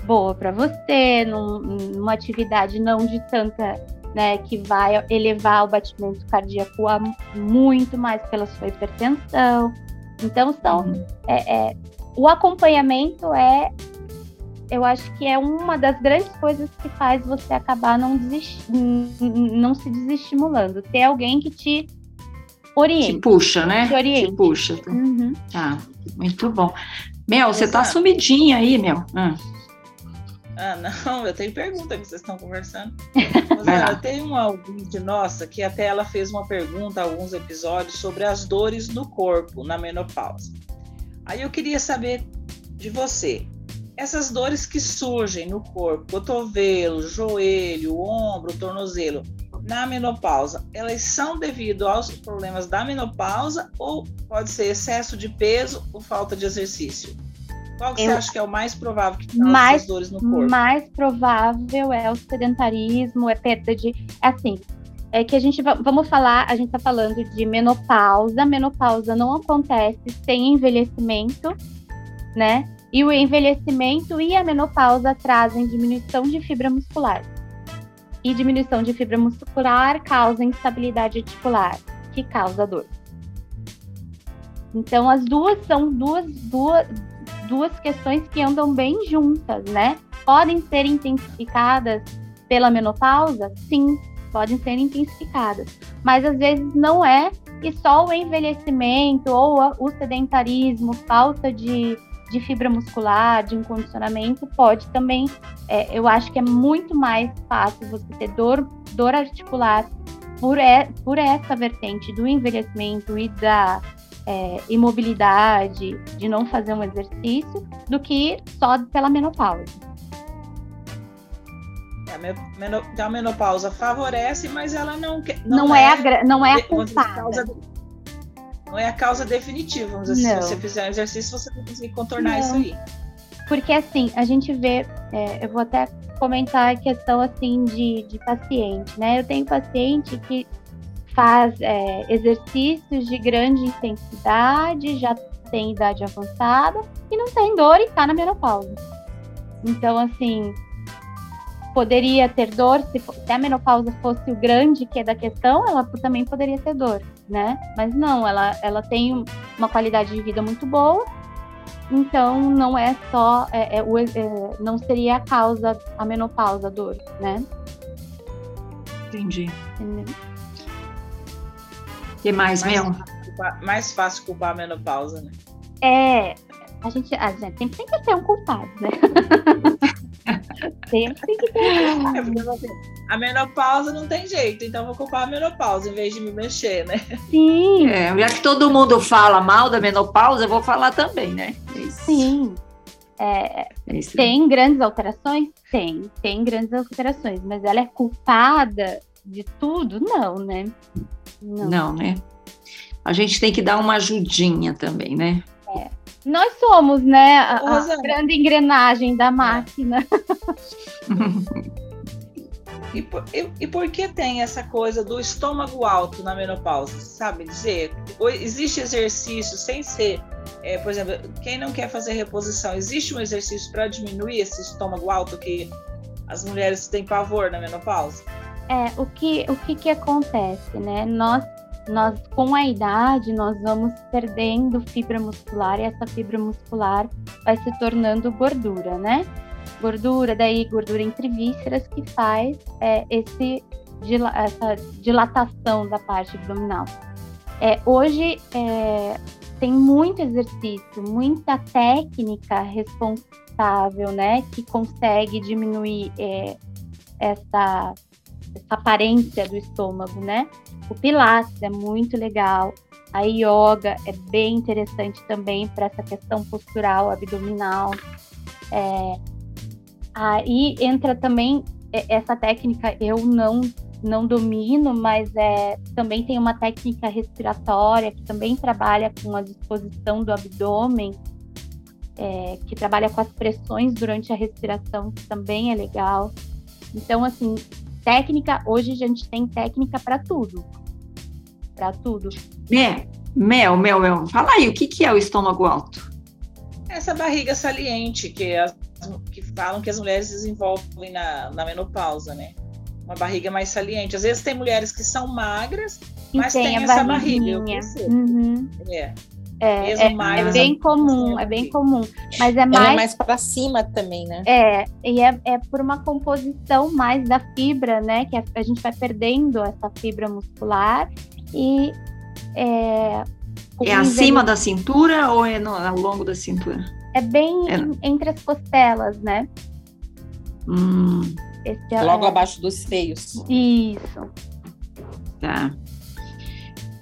boa para você, num- numa atividade não de tanta, né, que vai elevar o batimento cardíaco a muito mais pela sua hipertensão. Então, são, uhum. é, é, o acompanhamento é, eu acho que é uma das grandes coisas que faz você acabar não, não se desestimulando. Ter alguém que te oriente. Te puxa, né? Te oriente. Te puxa. Uhum. Tá, muito bom. Mel, você tá sumidinha aí, Mel. Ah. ah. não, eu tenho pergunta que vocês estão conversando. (laughs) Mas, tem uma ouvinte nossa que até ela fez uma pergunta alguns episódios sobre as dores no corpo na menopausa. Aí eu queria saber de você, essas dores que surgem no corpo, cotovelo, joelho, ombro, tornozelo, na menopausa, elas são devido aos problemas da menopausa ou pode ser excesso de peso ou falta de exercício? Qual que Eu, você acha que é o mais provável que causa mais, essas dores no corpo? Mais provável é o sedentarismo, é perda de. É assim, é que a gente vamos falar, a gente está falando de menopausa. Menopausa não acontece sem envelhecimento, né? E o envelhecimento e a menopausa trazem diminuição de fibra muscular e diminuição de fibra muscular causa instabilidade articular, que causa dor. Então, as duas são duas, duas, duas questões que andam bem juntas, né? Podem ser intensificadas pela menopausa? Sim, podem ser intensificadas. Mas às vezes não é, e só o envelhecimento ou o sedentarismo, falta de de fibra muscular, de incondicionamento, pode também, é, eu acho que é muito mais fácil você ter dor, dor articular por, é, por essa vertente do envelhecimento e da é, imobilidade, de não fazer um exercício, do que só pela menopausa. A menopausa favorece, mas ela não não, não é, é a, não é a culpada não é a causa definitiva. Vamos dizer, se você fizer um exercício, você vai conseguir contornar não. isso aí. Porque assim, a gente vê, é, eu vou até comentar a questão assim de, de paciente, né? Eu tenho paciente que faz é, exercícios de grande intensidade, já tem idade avançada e não tem dor e está na menopausa. Então, assim, poderia ter dor, se, se, a menopausa fosse o grande que é da questão, ela também poderia ter dor, né? Mas não, ela, ela tem uma qualidade de vida muito boa, então não é só, é, é, é, não seria a causa, a menopausa, a dor, né? Entendi. Entendeu? que mais, mais Mel? mais fácil culpar a menopausa, né? É, a gente, a gente sempre tem que ter um culpado, né? (laughs) Sempre que tem. É a menopausa não tem jeito, então vou culpar a menopausa em vez de me mexer, né? Sim. É, já que todo mundo fala mal da menopausa, eu vou falar também, né? É Sim. É, é tem grandes alterações? Tem, tem grandes alterações, mas ela é culpada de tudo? Não, né? Não, não né? A gente tem que dar uma ajudinha também, né? É. Nós somos, né, a, a grande engrenagem da máquina. (laughs) E por, e, e, por que tem essa coisa do estômago alto na menopausa? Sabe dizer? Existe exercício sem ser, é, por exemplo, quem não quer fazer reposição, existe um exercício para diminuir esse estômago alto que as mulheres têm pavor na menopausa? É, o que, o que, que acontece, né? Nós nós com a idade nós vamos perdendo fibra muscular e essa fibra muscular vai se tornando gordura, né? Gordura, daí gordura entre vísceras que faz é, esse, essa dilatação da parte abdominal. É, hoje é, tem muito exercício, muita técnica responsável, né, que consegue diminuir é, essa, aparência do estômago, né? O Pilates é muito legal. A yoga é bem interessante também para essa questão postural, abdominal. É, aí entra também essa técnica, eu não não domino, mas é, também tem uma técnica respiratória que também trabalha com a disposição do abdômen, é, que trabalha com as pressões durante a respiração, que também é legal. Então, assim, técnica, hoje a gente tem técnica para tudo. Para tudo. Mel, Mel, Mel, Mel, fala aí, o que, que é o estômago alto? Essa barriga saliente que, as, que falam que as mulheres desenvolvem na, na menopausa, né? Uma barriga mais saliente. Às vezes tem mulheres que são magras, mas tem, tem essa barriga. Uhum. É. É, é, é bem comum, é bem comum. Mas é mais. Ela é mais para cima também, né? É, e é, é por uma composição mais da fibra, né? Que a, a gente vai perdendo essa fibra muscular e. É, é acima da cintura ou é no, ao longo da cintura? É bem é. entre as costelas, né? Hum. É, Logo abaixo dos seios. Isso. Tá.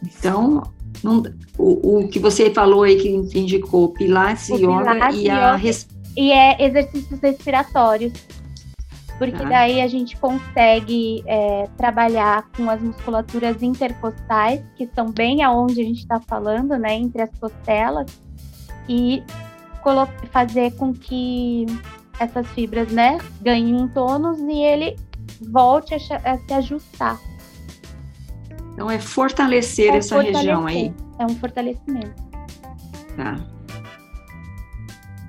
Então, não, o, o que você falou aí que indicou Pilates, o yoga Pilates, e a res... e é exercícios respiratórios porque tá. daí a gente consegue é, trabalhar com as musculaturas intercostais que são bem aonde a gente está falando, né, entre as costelas e fazer com que essas fibras, né, ganhem um tônus e ele volte a, a se ajustar. Então é fortalecer é essa fortalecer. região aí. É um fortalecimento. Tá.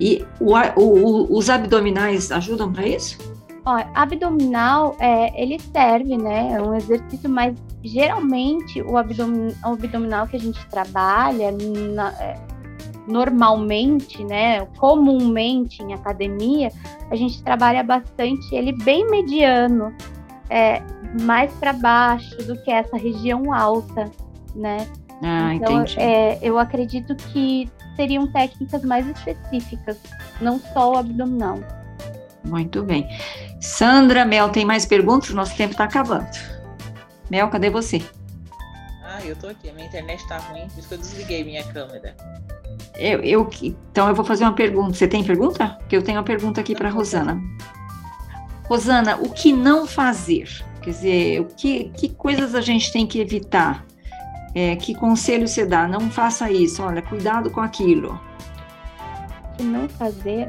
E o, o, os abdominais ajudam para isso? Ó, abdominal, é, ele serve, né? É um exercício, mas geralmente o, abdomin, o abdominal que a gente trabalha na, é, normalmente, né? Comumente em academia, a gente trabalha bastante ele bem mediano, é, mais para baixo do que essa região alta, né? Ah, então, é, eu acredito que seriam técnicas mais específicas, não só o abdominal. Muito bem. Sandra, Mel, tem mais perguntas? Nosso tempo está acabando. Mel, cadê você? Ah, eu tô aqui. A minha internet tá ruim, por isso que eu desliguei minha câmera. Eu, eu, então eu vou fazer uma pergunta. Você tem pergunta? Porque eu tenho uma pergunta aqui para Rosana. Rosana, o que não fazer? Quer dizer, o que, que coisas a gente tem que evitar? É, que conselho você dá? Não faça isso, olha, cuidado com aquilo. O que não fazer?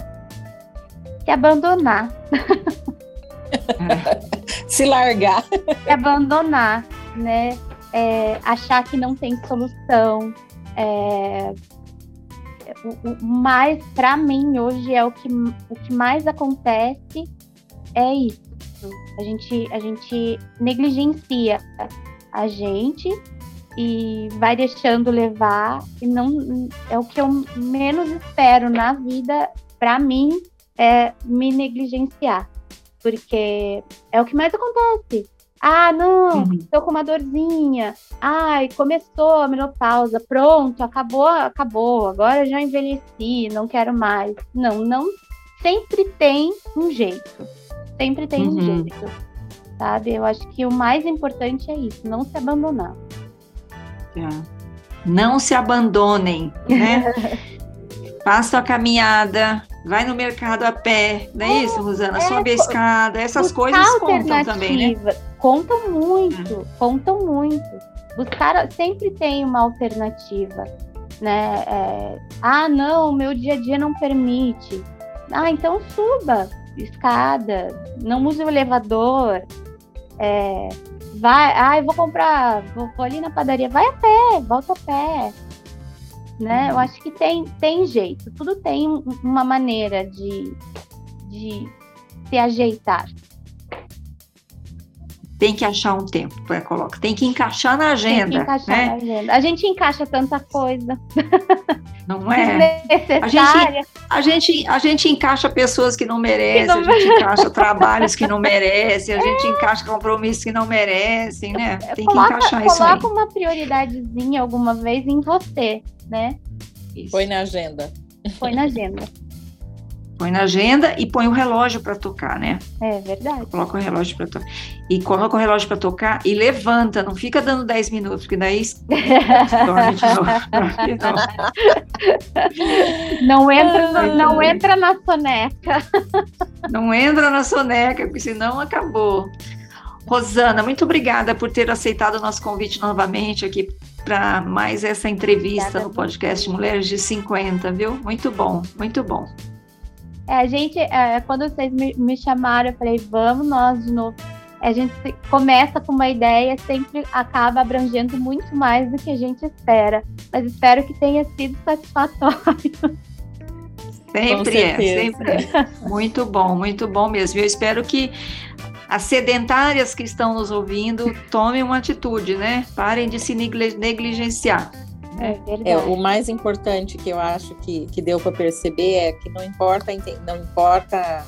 Que abandonar. (laughs) Se largar. Que abandonar, né? É, achar que não tem solução. É, o, o mais, para mim, hoje, é o que, o que mais acontece é isso. A gente, a gente negligencia a gente e vai deixando levar e não é o que eu menos espero na vida para mim é me negligenciar. Porque é o que mais acontece. Ah não uhum. tô com uma dorzinha. Ai começou a menopausa. Pronto acabou acabou. Agora já envelheci não quero mais. Não não sempre tem um jeito sempre tem uhum. um jeito sabe eu acho que o mais importante é isso não se abandonar não se abandonem, né? (laughs) Faça a caminhada, vai no mercado a pé, não é, é isso, Rosana? É, Sobe a escada, essas coisas contam também, né? Contam muito, hum. contam muito. Buscar sempre tem uma alternativa, né? É, ah, não, meu dia a dia não permite. Ah, então suba escada, não use o elevador. É, vai, ah, vou comprar, vou, vou, ali na padaria, vai a pé, volta a pé. Né? Eu acho que tem, tem jeito, tudo tem uma maneira de, de se ajeitar. Tem que achar um tempo, para colocar. Tem que encaixar na agenda. Tem que encaixar né? na agenda. A gente encaixa tanta coisa. Não (laughs) é? A gente, a, gente, a gente encaixa pessoas que não merecem, não... a gente encaixa trabalhos que não merecem, a (laughs) gente é. encaixa compromissos que não merecem, né? Tem coloca, que encaixar isso Coloca uma prioridadezinha alguma vez em você, né? Isso. Põe na agenda. Põe na agenda. Põe na agenda e põe o relógio para tocar, né? É verdade. Coloca o relógio para tocar. E coloca o relógio para tocar e levanta, não fica dando 10 minutos, porque daí dorme de novo. (laughs) Não entra, não, não entra na soneca. Não entra na soneca, porque senão acabou. Rosana, muito obrigada por ter aceitado o nosso convite novamente aqui para mais essa entrevista obrigada, no podcast Mulheres de 50, viu? Muito bom, muito bom. É, a gente, é, quando vocês me, me, chamaram, eu falei, vamos nós de novo. A gente começa com uma ideia, sempre acaba abrangendo muito mais do que a gente espera. Mas espero que tenha sido satisfatório. Sempre é, sempre é. Muito bom, muito bom mesmo. Eu espero que as sedentárias que estão nos ouvindo tomem uma atitude, né? Parem de se negligenciar. É É, o mais importante que eu acho que, que deu para perceber é que não importa, não importa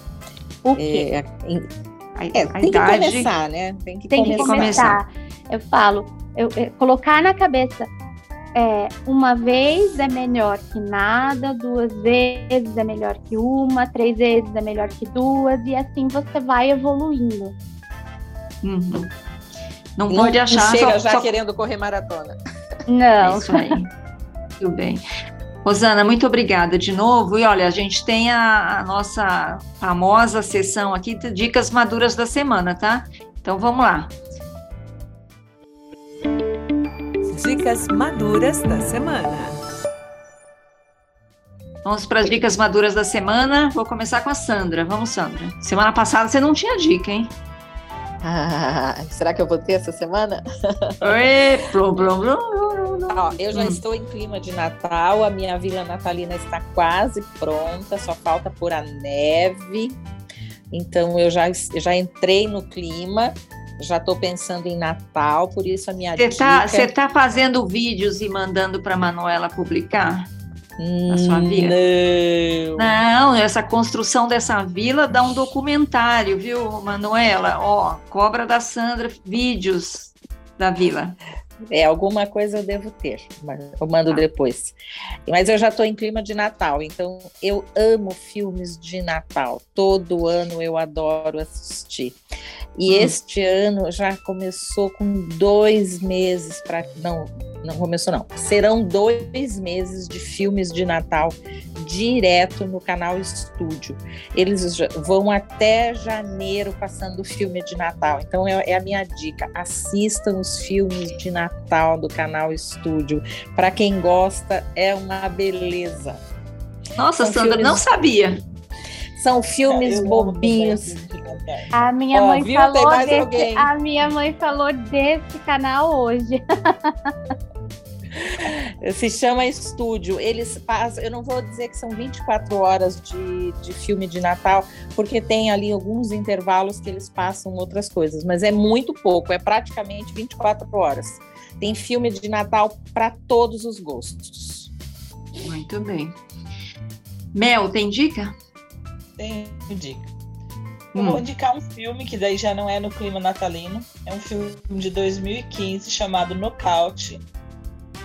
o quê? É, em- A, é, a tem idade. que começar, né? Tem que Tem que começar. começar. Eu falo, eu, eu- colocar na cabeça. é, uma vez é melhor que nada, duas vezes é melhor que uma, três vezes é melhor que duas, e assim você vai evoluindo. Uhum. Não, Não, pode achar. não chega só- já só- querendo correr maratona. É Não, isso aí. Tudo bem. Rosana, muito obrigada de novo. E olha, a gente tem a, a nossa famosa sessão aqui de dicas maduras da semana, tá? Então vamos lá. Dicas maduras da semana. Vamos para as dicas maduras da semana. Vou começar com a Sandra. Vamos, Sandra. Semana passada você não tinha dica, hein? Ah, (laughs) será que eu vou ter essa semana? Oi, blum, blum, blum. Ó, eu já Hum. estou em clima de Natal, a minha vila natalina está quase pronta, só falta por a neve. Então eu já, já entrei no clima, já estou pensando em Natal, por isso a minha Você dica. tá, você tá fazendo vídeos e mandando para Manuela publicar? Na sua vila? Não. Não, essa construção dessa vila dá um documentário, viu, Manuela? Ó, cobra da Sandra, vídeos da vila. É, alguma coisa eu devo ter, mas eu mando Tá. depois. Mas eu já estou em clima de Natal, então eu amo filmes de Natal. Todo ano eu adoro assistir. E Hum. este ano já começou com dois meses para. Não, não começou, não. Serão dois meses de filmes de Natal direto no canal Estúdio. Eles vão até janeiro passando filme de Natal. Então é, é a minha dica. Assistam os filmes de Natal do canal Estúdio. Para quem gosta, é uma beleza. Nossa, São Sandra, filmes- não sabia. São filmes Eu bobinhos. Natal. A minha Ó, mãe viu? Falou desse, alguém. a minha mãe falou desse canal hoje. (laughs) (laughs) Se chama Estúdio. Eles passam, eu não vou dizer que são 24 horas de, de filme de Natal, porque tem ali alguns intervalos que eles passam outras coisas, mas é muito pouco, é praticamente 24 horas. Tem filme de Natal para todos os gostos. Muito bem. Mel, tem dica? Tenho dica. Eu Hum. vou indicar um filme que daí já não é no clima natalino. É um filme de 2015 chamado Knockout.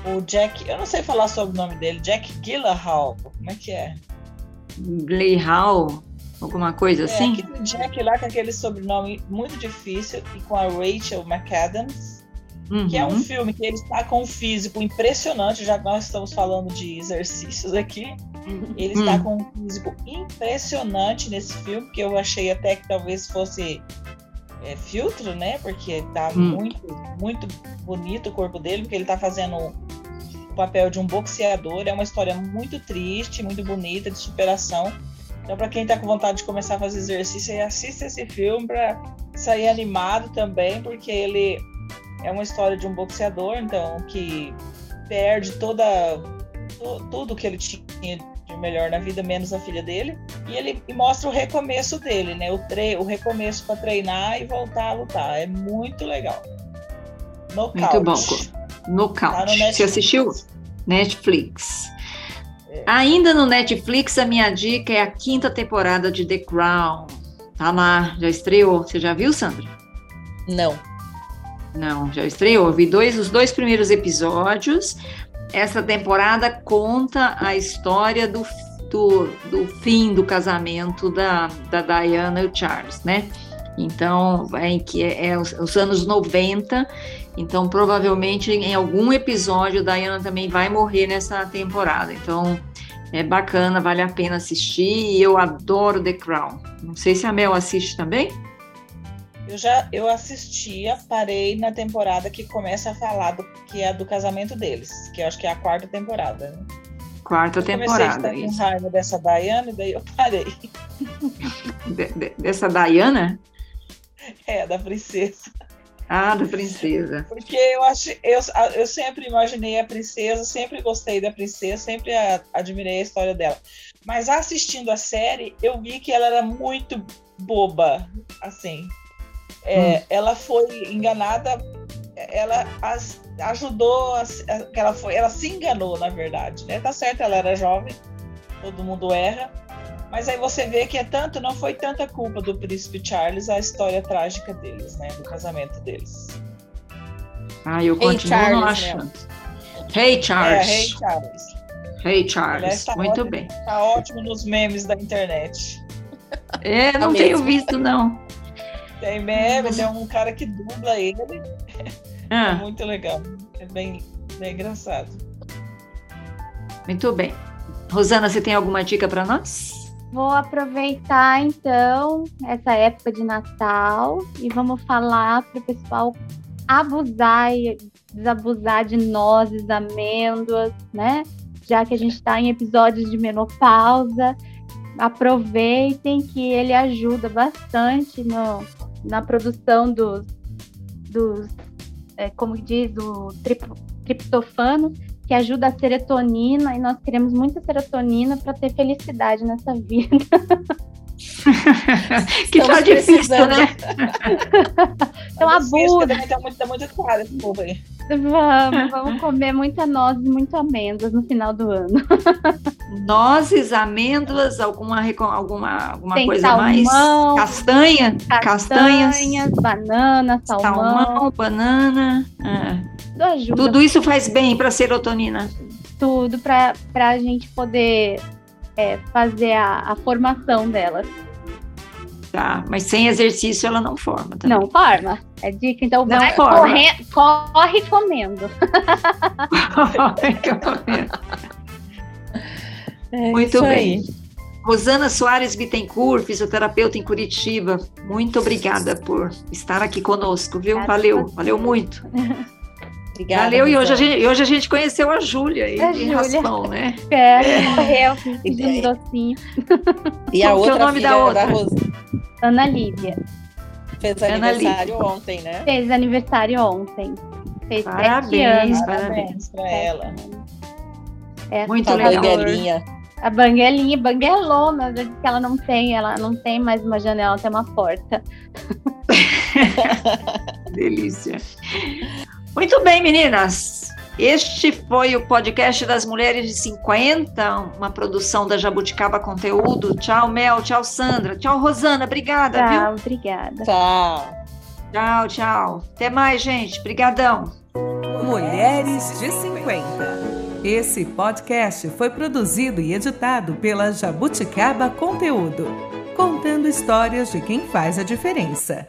O Jack, eu não sei falar sobre o nome dele, Jack Gyllenhaal. Como é que é? Hall, alguma coisa É, assim? aquele Jack lá com aquele sobrenome muito difícil e com a Rachel McAdams. Que é um Uhum. filme que ele está com um físico impressionante, já que nós estamos falando de exercícios aqui. Ele está Hum. com um físico impressionante nesse filme, que eu achei até que talvez fosse é, filtro, né? Porque tá Hum. muito, muito bonito o corpo dele, porque ele tá fazendo o papel de um boxeador. É uma história muito triste, muito bonita, de superação. Então, para quem tá com vontade de começar a fazer exercício, aí assista esse filme para sair animado também, porque ele é uma história de um boxeador, então, que perde toda tu- tudo que ele tinha melhor na vida, menos a filha dele. E ele e mostra o recomeço dele, né? O, tre o recomeço para treinar e voltar a lutar. É muito legal. Nocaute. Muito bom. Tá no Nocaute. Você assistiu? Netflix. É. Ainda no Netflix, a minha dica é a quinta temporada de The Crown. Tá lá, já estreou. Você já viu, Sandra? Não. Não, já estreou. Eu vi dois, os dois primeiros episódios. Essa temporada conta a história do, do, do fim do casamento da, da Diana e o Charles, né? Então, é, que é, é os, os anos 90. Então, provavelmente em algum episódio, Diana também vai morrer nessa temporada. Então, é bacana, vale a pena assistir. E eu adoro The Crown. Não sei se a Mel assiste também. Eu já eu assistia, parei na temporada que começa a falar do que é do casamento deles, que eu acho que é a quarta temporada. Né? Quarta Eu comecei a temporada. ficar com raiva dessa Diana e daí eu parei. (laughs) De- de- dessa Diana? É, da princesa. Ah, da princesa. Porque eu acho, eu, eu sempre imaginei a princesa, sempre gostei da princesa, sempre a- admirei a história dela. Mas assistindo a série, eu vi que ela era muito boba, assim. É, Ela foi enganada, ela as, ajudou, a, a, ela foi, ela se enganou, na verdade, né? Tá certo, ela era jovem, todo mundo erra, mas aí você vê que é tanto, não foi tanta culpa do príncipe Charles a história trágica deles, né? Do casamento deles. Ah, eu continuo hey, Charles, achando. Né? Hey Charles. É, Hey Charles. Hey Charles. Tá Muito ótimo, bem. Tá ótimo nos memes da internet. É, não tá tenho visto, não. Tem meme, tem um cara que dubla ele. Ah. É muito legal. É bem, bem engraçado. Muito bem. Rosana, você tem alguma dica para nós? Vou aproveitar então essa época de Natal e vamos falar para o pessoal abusar e desabusar de nozes, amêndoas, né? Já que a gente está em episódios de menopausa, aproveitem que ele ajuda bastante no, na produção dos, dos é, como diz, do trip, triptofano, que ajuda a serotonina, e nós queremos muita serotonina para ter felicidade nessa vida. (laughs) que Estamos tá difícil, né? (laughs) então abusa. Tá muito, tá muito claro esse povo aí. Vamos, vamos comer muita nozes, muito amêndoas no final do ano. (laughs) Nozes, amêndoas, alguma, alguma, alguma coisa salmão, mais? Castanha? Castanhas. Castanhas, banana, salmão. Salmão, banana. Ah. Tudo. Tudo isso faz bem para a serotonina? Tudo para a gente poder é, fazer a, a formação delas. Tá, mas sem exercício ela não forma. Também. Não forma. É dica, então não vai corre, corre comendo. (laughs) corre comendo. É Muito bem. Aí. Rosana Soares Bittencourt, fisioterapeuta em Curitiba, muito obrigada por estar aqui conosco, viu? Valeu, valeu muito. (laughs) Obrigada. Valeu, e hoje a, gente, hoje a gente conheceu a Júlia aí, a Júlia. Raspão, né? (laughs) É, é. morreu, pedindo docinho. E a outra é o nome da outra? Da Ana Lívia. Fez Ana aniversário Lívia. ontem, né? Fez aniversário ontem. Fez parabéns, anos. Parabéns para ela. É, Muito legal. Banguelinha. A banguelinha, banguelona, que ela não tem, ela não tem mais uma janela, tem uma porta. (laughs) Delícia. Muito bem, meninas. Este foi o podcast das Mulheres de 50, uma produção da Jabuticaba Conteúdo. Tchau, Mel. Tchau, Sandra. Tchau, Rosana. Obrigada, tchau, viu? obrigada. Tchau. Tchau, tchau. Até mais, gente. Obrigadão. Mulheres de 50. Esse podcast foi produzido e editado pela Jabuticaba Conteúdo, contando histórias de quem faz a diferença.